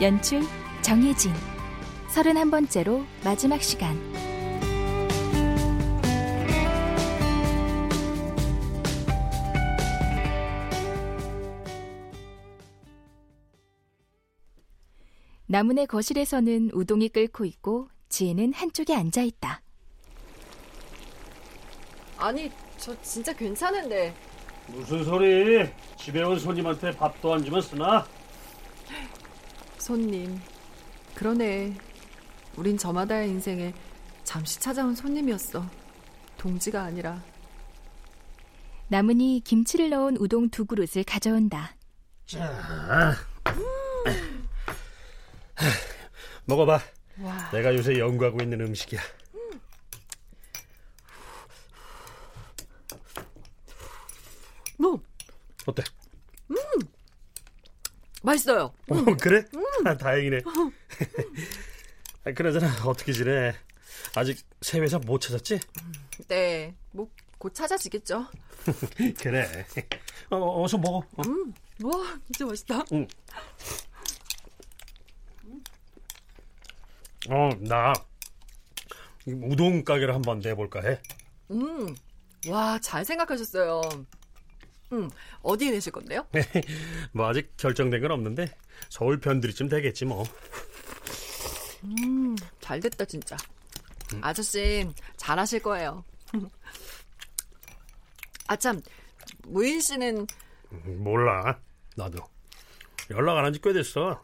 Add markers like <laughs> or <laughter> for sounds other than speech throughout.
연출 정혜진 서른한 번째로 마지막 시간 나문의 거실에서는 우동이 끓고 있고 지혜는 한쪽에 앉아 있다. 아니, 저 진짜 괜찮은데. 무슨 소리? 집에 온 손님한테 밥도 안 주면 쓰나? 손님. 그러네. 우린 저마다의 인생에 잠시 찾아온 손님이었어. 동지가 아니라. 나문이 김치를 넣은 우동 두 그릇을 가져온다. 자, 먹어봐. 와. 내가 요새 연구하고 있는 음식이야. 뭐, 어때? 맛있어요. 어, 그래? 아, 다행이네. <laughs> 아, 그나저나 어떻게 지내? 아직 새 회사 못 찾았지? 네. 뭐, 곧 찾아지겠죠. <laughs> 그래. 어, 어서 먹어. 어. 음, 와, 진짜 맛있다. 어, 나 우동 가게를 한번 내볼까 해. 음, 와, 잘 생각하셨어요. 음, 어디에 내실 건데요? <laughs> 뭐 아직 결정된 건 없는데 서울 변두리쯤 되겠지 뭐. 음, 잘 됐다, 진짜. 아저씨, 잘하실 거예요. 아참, 무인 씨는 몰라. 나도 연락 안 한 지 꽤 됐어.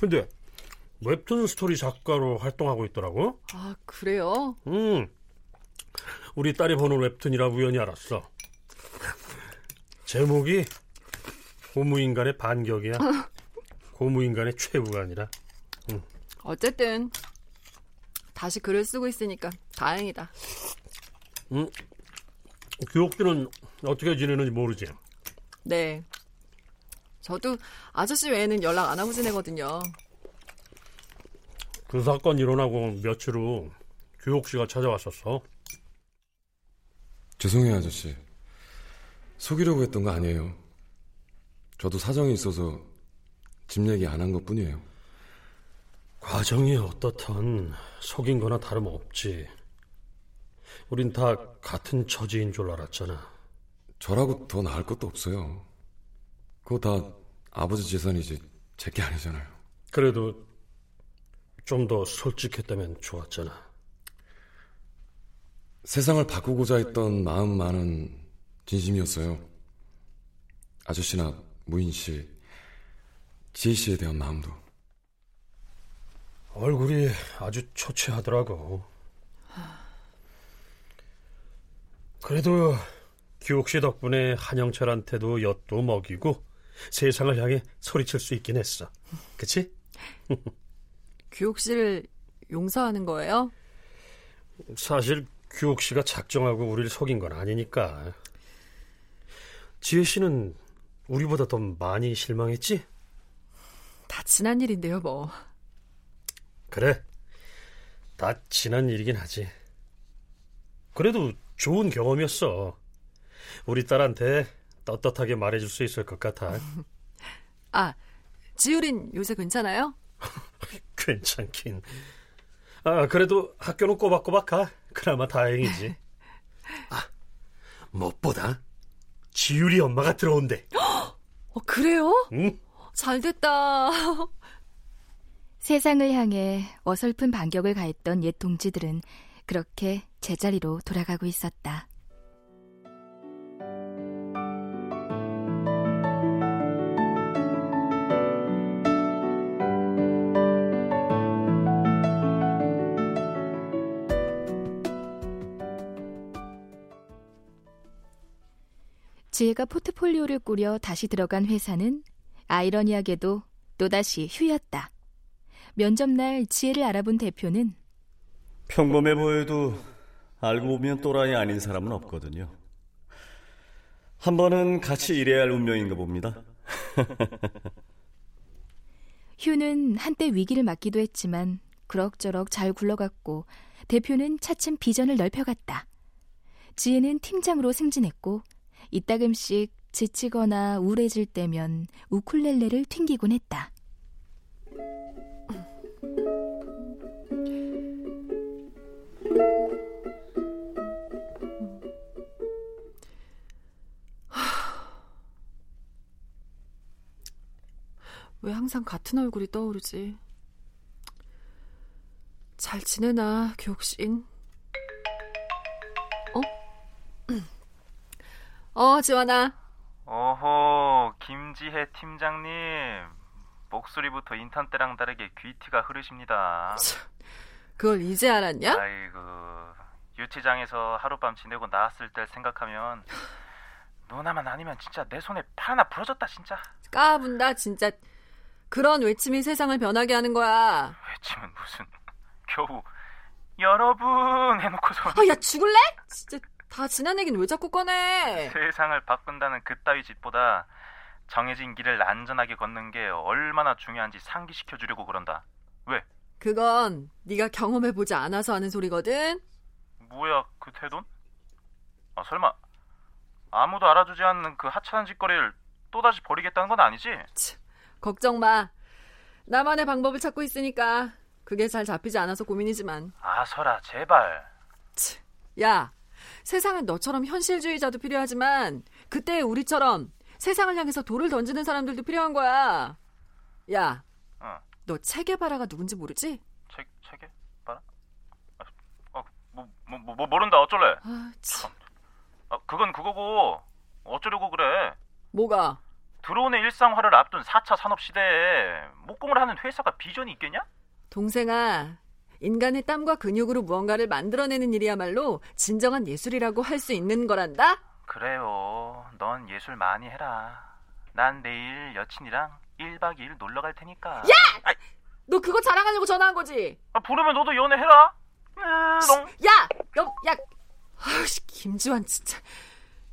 근데 웹툰 스토리 작가로 활동하고 있더라고. 아 그래요? 음. 우리 딸이 보는 웹툰이라 우연히 알았어. 제목이 고무인간의 반격이야. 고무인간의 최후가 아니라. 어쨌든 다시 글을 쓰고 있으니까 다행이다. 교육들은 어떻게 지내는지 모르지. 네. 저도 아저씨 외에는 연락 안 하고 지내거든요. 그 사건 일어나고 며칠 후 교육 씨가 찾아왔었어. 죄송해요, 아저씨. 속이려고 했던 거 아니에요. 저도 사정이 있어서 집 얘기 안 한 것 뿐이에요. 과정이 어떻든 속인 거나 다름없지. 우린 다 같은 처지인 줄 알았잖아. 저라고 더 나을 것도 없어요. 그거 다 아버지 재산이지 제 게 아니잖아요. 그래도 좀 더 솔직했다면 좋았잖아. 세상을 바꾸고자 했던 마음만은 진심이었어요. 아저씨나 무인 씨, 지혜 씨에 대한 마음도. 얼굴이 아주 초췌하더라고. 그래도 규옥 씨 덕분에 한영철한테도 엿도 먹이고 세상을 향해 소리칠 수 있긴 했어. 그치? <laughs> 규옥 씨를 용서하는 거예요? 사실 규옥 씨가 작정하고 우리를 속인 건 아니니까. 지혜 씨는 우리보다 더 많이 실망했지? 다 지난 일인데요, 뭐. 그래. 다 지난 일이긴 하지. 그래도 좋은 경험이었어. 우리 딸한테 떳떳하게 말해줄 수 있을 것 같아. <laughs> 아, 지율인 요새 괜찮아요? <laughs> 괜찮긴. 아, 그래도 학교는 꼬박꼬박 가. 그나마 다행이지. <laughs> 아, 무엇보다 지율이 엄마가 들어온대. <gasps> 어, 그래요? 응? 잘 됐다. <laughs> 세상을 향해 어설픈 반격을 가했던 옛 동지들은 그렇게 제자리로 돌아가고 있었다. 지혜가 포트폴리오를 꾸려 다시 들어간 회사는 아이러니하게도 또다시 휴였다. 면접날 지혜를 알아본 대표는 평범해 보여도 알고 보면 또라이 아닌 사람은 없거든요. 한 번은 같이 일해야 할 운명인가 봅니다. <laughs> 휴는 한때 위기를 맞기도 했지만 그럭저럭 잘 굴러갔고 대표는 차츰 비전을 넓혀갔다. 지혜는 팀장으로 승진했고 이따금씩 지치거나 우울해질 때면 우쿨렐레를 튕기곤 했다. 왜 항상 같은 얼굴이 떠오르지? 잘 지내나, 교육신? 어? 어, 지원아. 오호, 김지혜 팀장님. 목소리부터 인턴 때랑 다르게 귀티가 흐르십니다. 그걸 이제 알았냐? 아이고, 유치장에서 하룻밤 지내고 나왔을 때 생각하면 누나만 아니면 진짜 내 손에 팔 하나 부러졌다 진짜. 까분다, 진짜. 그런 외침이 세상을 변하게 하는 거야. 외침은 무슨 겨우 여러분 해놓고서 아, 야, 죽을래? 진짜 다 지난 얘기는 왜 자꾸 꺼내? 세상을 바꾼다는 그따위 짓보다 정해진 길을 안전하게 걷는 게 얼마나 중요한지 상기시켜 주려고 그런다. 왜? 그건 네가 경험해 보지 않아서 하는 소리거든? 뭐야 그 태도는? 아 설마 아무도 알아주지 않는 그 하찮은 짓거리를 또 다시 버리겠다는 건 아니지? 걱정 마. 나만의 방법을 찾고 있으니까 그게 잘 잡히지 않아서 고민이지만. 아 설아 제발. 야, 세상엔 너처럼 현실주의자도 필요하지만 그때 우리처럼 세상을 향해서 돌을 던지는 사람들도 필요한 거야. 야, 어. 너 체계바라가 누군지 모르지? 책 책에 봐라. 아, 어, 뭐, 뭐, 뭐, 뭐 모른다 어쩔래? 아, 참. 아, 그건 그거고 어쩌려고 그래? 뭐가? 들어오는 일상화를 앞둔 4차 산업 시대에 목공을 하는 회사가 비전이 있겠냐? 동생아, 인간의 땀과 근육으로 무언가를 만들어내는 일이야말로 진정한 예술이라고 할 수 있는 거란다? 그래요. 넌 예술 많이 해라. 난 내일 여친이랑 1박 2일 놀러 갈 테니까. 야! 너 그거 자랑하려고 전화한 거지? 아, 부르면 너도 연애해라. 으롱. 야! 여, 야! 아씨, 김지환 진짜.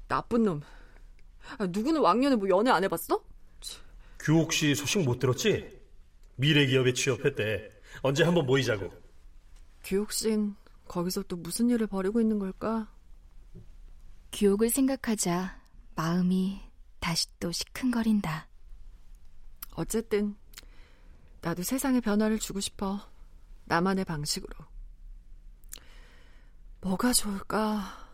나쁜 놈. 아, 누구는 왕년에 뭐 연애 안 해봤어? 규옥 씨 소식 못 들었지? 미래 기업에 취업했대. 언제 한번 모이자고. 규옥신 거기서 또 무슨 일을 벌이고 있는 걸까? 규옥을 생각하자 마음이 다시 또 시큰거린다. 어쨌든 나도 세상에 변화를 주고 싶어. 나만의 방식으로. 뭐가 좋을까?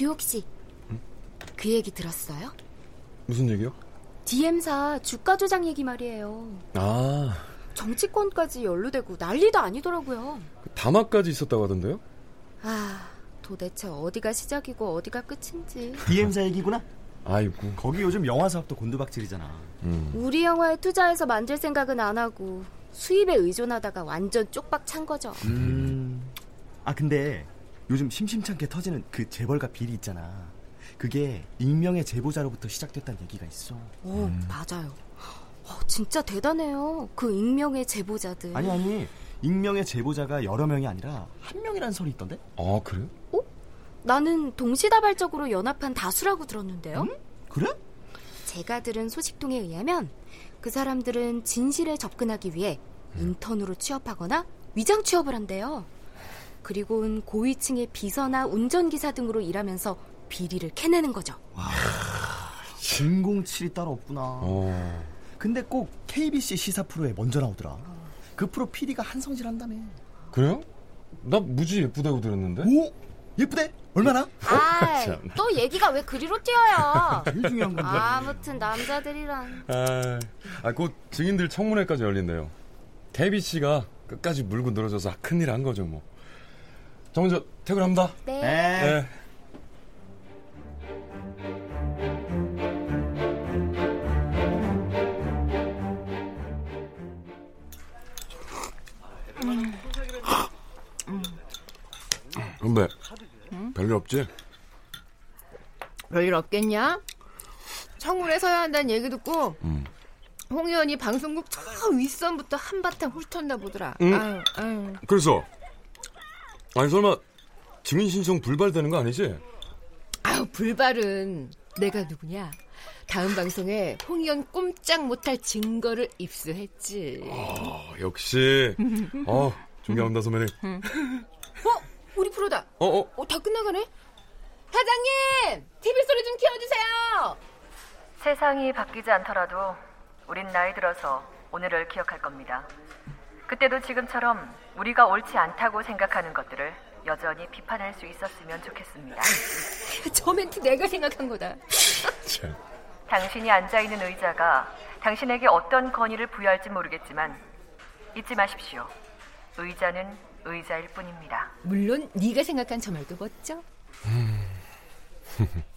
규옥 씨, 그 얘기 들었어요? 무슨 얘기요? DM사 주가 조작 얘기 말이에요. 아, 정치권까지 연루되고 난리도 아니더라고요. 그 담화까지 있었다고 하던데요? 아, 도대체 어디가 시작이고 어디가 끝인지. DM사 얘기구나? 아이고. 거기 요즘 영화 사업도 곤두박질이잖아. 음. 우리 영화에 투자해서 만들 생각은 안 하고 수입에 의존하다가 완전 쪽박 찬 거죠. 음. 아 근데 요즘 심심찮게 터지는 그 재벌가 비리 있잖아. 그게 익명의 제보자로부터 시작됐다는 얘기가 있어. 오, 맞아요. 어, 진짜 대단해요. 그 익명의 제보자들. 아니 아니 익명의 제보자가 여러 명이 아니라 한 명이라는 설이 있던데? 아, 그래요? 나는 동시다발적으로 연합한 다수라고 들었는데요. 그래? 제가 들은 소식통에 의하면 그 사람들은 진실에 접근하기 위해 인턴으로 취업하거나 위장 취업을 한대요. 그리고는 고위층의 비서나 운전기사 등으로 일하면서 비리를 캐내는 거죠. 진공칠이 따로 없구나. 어. 근데 꼭 KBC 시사 프로에 먼저 나오더라. 그 프로 PD가 한성질 한다며. 그래요? 나 무지 예쁘다고 들었는데? 오! 예쁘대? 얼마나? 아, <laughs> 참. 또 얘기가 왜 그리로 뛰어요? <laughs> 제일 중요한 건데. 아무튼 남자들이란. 아, 아, 곧 증인들 청문회까지 열린대요. KBC가 끝까지 물고 늘어져서 큰일 한 거죠, 뭐. 저 먼저 퇴근합니다. 네. 네. 네. 근데 별일 없지? 별일 없겠냐? 청문회 서야 한다는 얘기 듣고 음. 홍의원이 방송국 저 윗선부터 한바탕 훑었나 보더라. 음? 아유, 아유. 그래서 아니 설마 증인 신청 불발되는 거 아니지? 아유, 불발은 내가 누구냐? 다음 방송에 홍 의원 꼼짝 못할 증거를 입수했지. 어, 역시 어 존경합니다 선배님. <laughs> 어? 우리 프로다. 어 어. 어, 다 끝나가네? 사장님! TV 소리 좀 키워주세요! 세상이 바뀌지 않더라도 우린 나이 들어서 오늘을 기억할 겁니다. 그때도 지금처럼 우리가 옳지 않다고 생각하는 것들을 여전히 비판할 수 있었으면 좋겠습니다. <laughs> 저 멘트 내가 생각한 거다. 참. 당신이 앉아 있는 의자가 당신에게 어떤 건의를 부여할지 모르겠지만 잊지 마십시오. 의자는 의자일 뿐입니다. 물론 네가 생각한 저 말도 멋져. <laughs>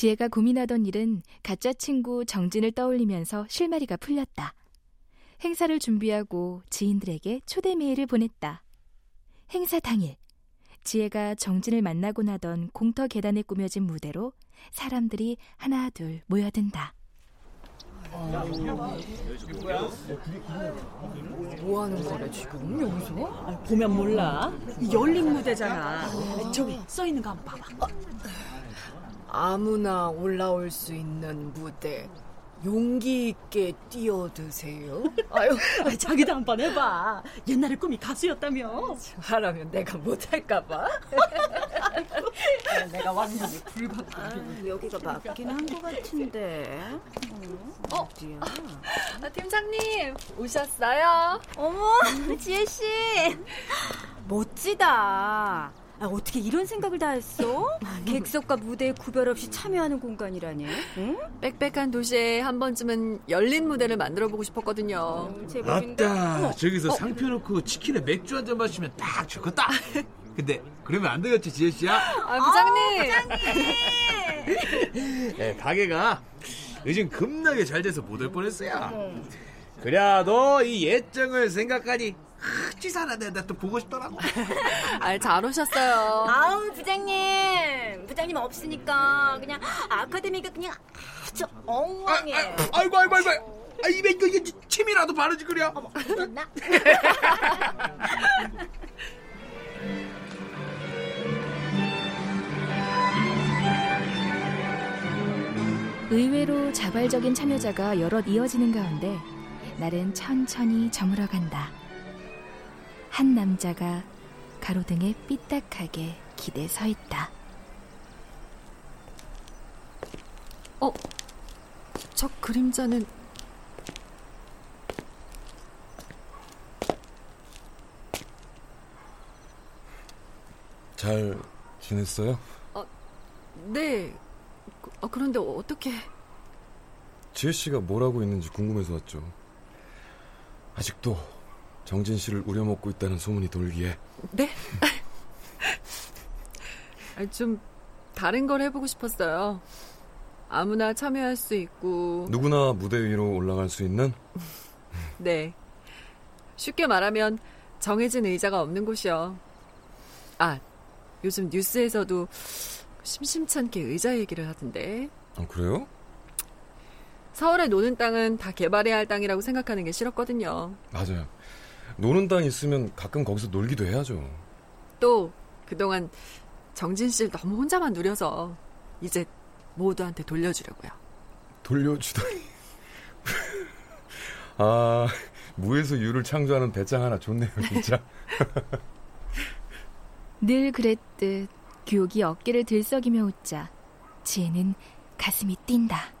지혜가 고민하던 일은 가짜 친구 정진을 떠올리면서 실마리가 풀렸다. 행사를 준비하고 지인들에게 초대 메일을 보냈다. 행사 당일, 지혜가 정진을 만나고 나던 공터 계단에 꾸며진 무대로 사람들이 하나 둘 모여든다. 뭐 하는 거래, 지금, 여기서? 보면 몰라. 열린 무대잖아. 저기 써 있는 거 한번 봐봐. 아무나 올라올 수 있는 무대. 용기 있게 뛰어드세요. <laughs> 아유, 아, 자기도 한 번 해봐. 옛날에 꿈이 가수였다며. 하라면 내가 못할까봐. 내가 완전히 불가. 아, 여기가 맞긴 한 것 같은데. 어? 어디야? 아, 팀장님 오셨어요? 어머, 지혜 씨. 멋지다. 아, 어떻게 이런 생각을 다 했어? 객석과 무대에 구별 없이 참여하는 공간이라니. 응? 빽빽한 도시에 한 번쯤은 열린 무대를 만들어 보고 싶었거든요. 아따, 저기서 상 펴놓고 치킨에 맥주 한 잔 마시면 딱 좋겠다. <laughs> 근데 그러면 안 되겠지, 지혜 씨야? 아, 부장님. <laughs> 예, 가게가 요즘 겁나게 잘 돼서 못 올 뻔했어요. 그래도 이 예정을 생각하니 치사하네. 나또 보고 싶더라고. <laughs> 아, 잘 오셨어요. 아우, 부장님. 부장님 없으니까 그냥 아카데미가 그냥 아주 엉망해. 아이고, 아이고, 아이고. 아, 입에 이거 이게 침이라도 바르지 그려. 어머, 괜찮나? <laughs> 의외로 자발적인 참여자가 여럿 이어지는 가운데 날은 천천히 저물어간다. 한 남자가 가로등에 삐딱하게 기대 서 있다. 어, 저 그림자는 잘 지냈어요? 네. 그- 어, 그런데 어떻게 지혜 씨가 뭘 하고 있는지 궁금해서 왔죠. 아직도 정진 씨를 우려먹고 있다는 소문이 돌기에 네? <laughs> 아, 좀 다른 걸 해보고 싶었어요. 아무나 참여할 수 있고 누구나 무대 위로 올라갈 수 있는 <laughs> 네. 쉽게 말하면 정해진 의자가 없는 곳이요. 아, 요즘 뉴스에서도 심심찮게 의자 얘기를 하던데. 아, 그래요? 서울에 노는 땅은 다 개발해야 할 땅이라고 생각하는 게 싫었거든요. 맞아요. 노는 땅 있으면 가끔 거기서 놀기도 해야죠. 또 그동안 정진 씨를 너무 혼자만 누려서 이제 모두한테 돌려주려고요. 돌려주다니. <laughs> 아, 무에서 유를 창조하는 배짱 하나 좋네요, 진짜. <laughs> 늘 그랬듯 규옥이 어깨를 들썩이며 웃자 지혜는 가슴이 뛴다.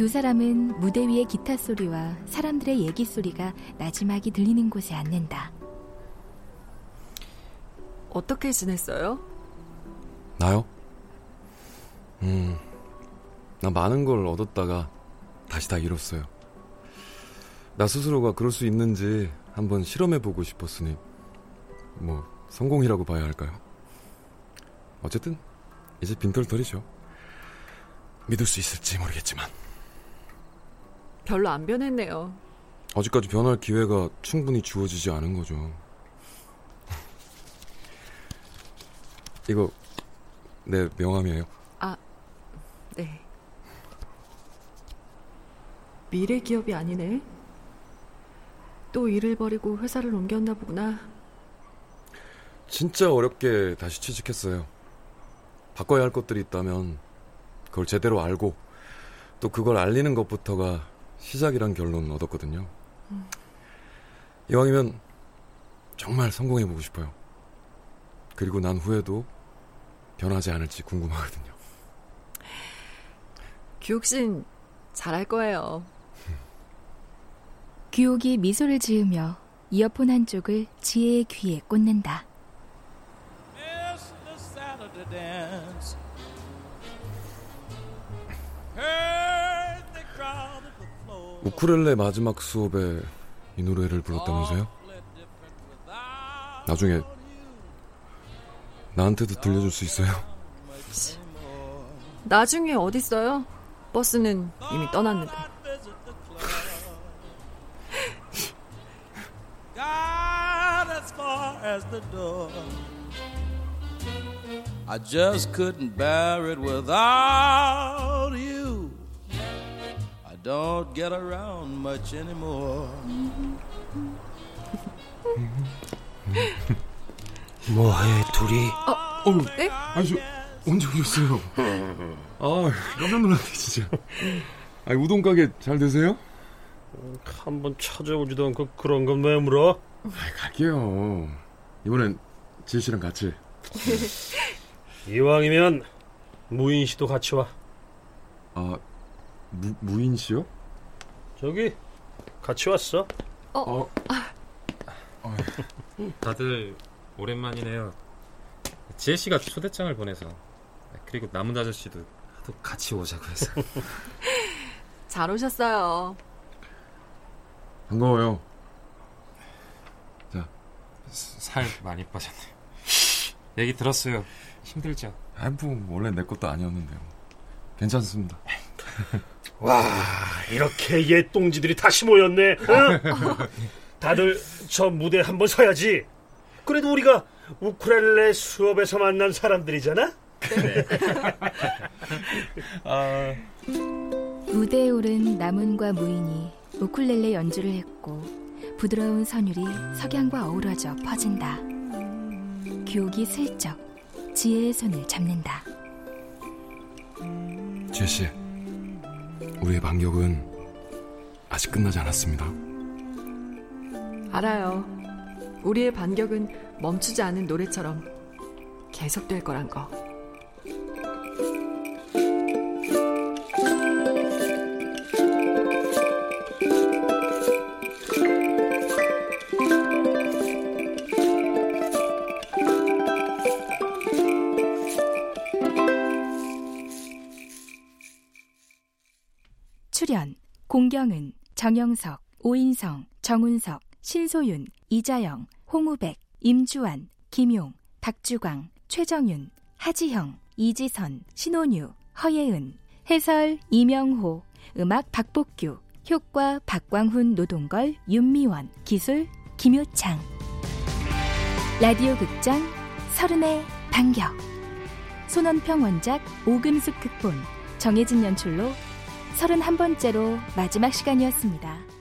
두 사람은 무대 위의 기타 소리와 사람들의 얘기 소리가 나지막이 들리는 곳에 앉는다. 어떻게 지냈어요? 나요? 음, 나 많은 걸 얻었다가 다시 다 잃었어요. 나 스스로가 그럴 수 있는지 한번 실험해보고 싶었으니, 뭐, 성공이라고 봐야 할까요? 어쨌든, 이제 빈털털이죠. 믿을 수 있을지 모르겠지만. 별로 안 변했네요. 아직까지 변할 기회가 충분히 주어지지 않은 거죠. 이거 내 명함이에요. 아, 네. 미래 기업이 아니네. 또 일을 버리고 회사를 옮겼나 보구나. 진짜 어렵게 다시 취직했어요. 바꿔야 할 것들이 있다면 그걸 제대로 알고 또 그걸 알리는 것부터가 시작이란 결론 얻었거든요. 음. 이왕이면 정말 성공해보고 싶어요. 그리고 난 후에도 변하지 않을지 궁금하거든요. 규옥신 잘할 거예요. <laughs> 규옥이 미소를 지으며 이어폰 한쪽을 지혜의 귀에 꽂는다. 우쿨렐레 마지막 수업에 이 노래를 불렀다면서요? 나중에 나한테도 들려줄 수 있어요? <laughs> 나중에 어딨어요? 버스는 이미 떠났는데. I just couldn't bear it without don't get around much anymore. <laughs> 뭐해 둘이? 어, 네? 아니 저 언제 오셨어요? 아 깜짝 놀랐네 진짜. 아 우동 가게 잘 되세요? 한번 찾아오지도 않고 그런 건 왜 물어? 아, 갈게요. 이번엔 지혜 씨랑 같이. <laughs> 이왕이면 무인 씨도 같이 와. 아 무, 무인 씨요? 저기 같이 왔어. 어. 어. <laughs> 다들 오랜만이네요. 지혜 씨가 초대장을 보내서 그리고 남은 아저씨도 하도 같이 오자고 해서 <laughs> 잘 오셨어요. 반가워요. 자, 살 많이 빠졌네. 얘기 들었어요. 힘들죠? 아, 뭐 원래 내 것도 아니었는데요. 괜찮습니다. <laughs> 와, 이렇게 옛 똥지들이 다시 모였네. 어? <laughs> 다들 저 무대 한번 서야지. 그래도 우리가 우크렐레 수업에서 만난 사람들이잖아. 네. 아... <laughs> 무대에 오른 남은과 무인이 우쿨렐레 연주를 했고 부드러운 선율이 석양과 어우러져 퍼진다. 규옥이 슬쩍 지혜의 손을 잡는다. 씨, 우리의 반격은 아직 끝나지 않았습니다. 알아요. 우리의 반격은 멈추지 않은 노래처럼 계속될 거란 거. 출연 공경은, 정영석, 오인성, 정운석, 신소윤, 이자영, 홍우백, 임주환, 김용, 박주광, 최정윤, 하지형, 이지선, 신혼유, 허예은, 해설 이명호, 음악 박복규, 효과 박광훈 노동걸, 윤미원, 기술 김효창. 라디오 극장 서른의 반격. 손원평 원작 오금숙 극본 정혜진 연출로 31번째로 마지막 시간이었습니다.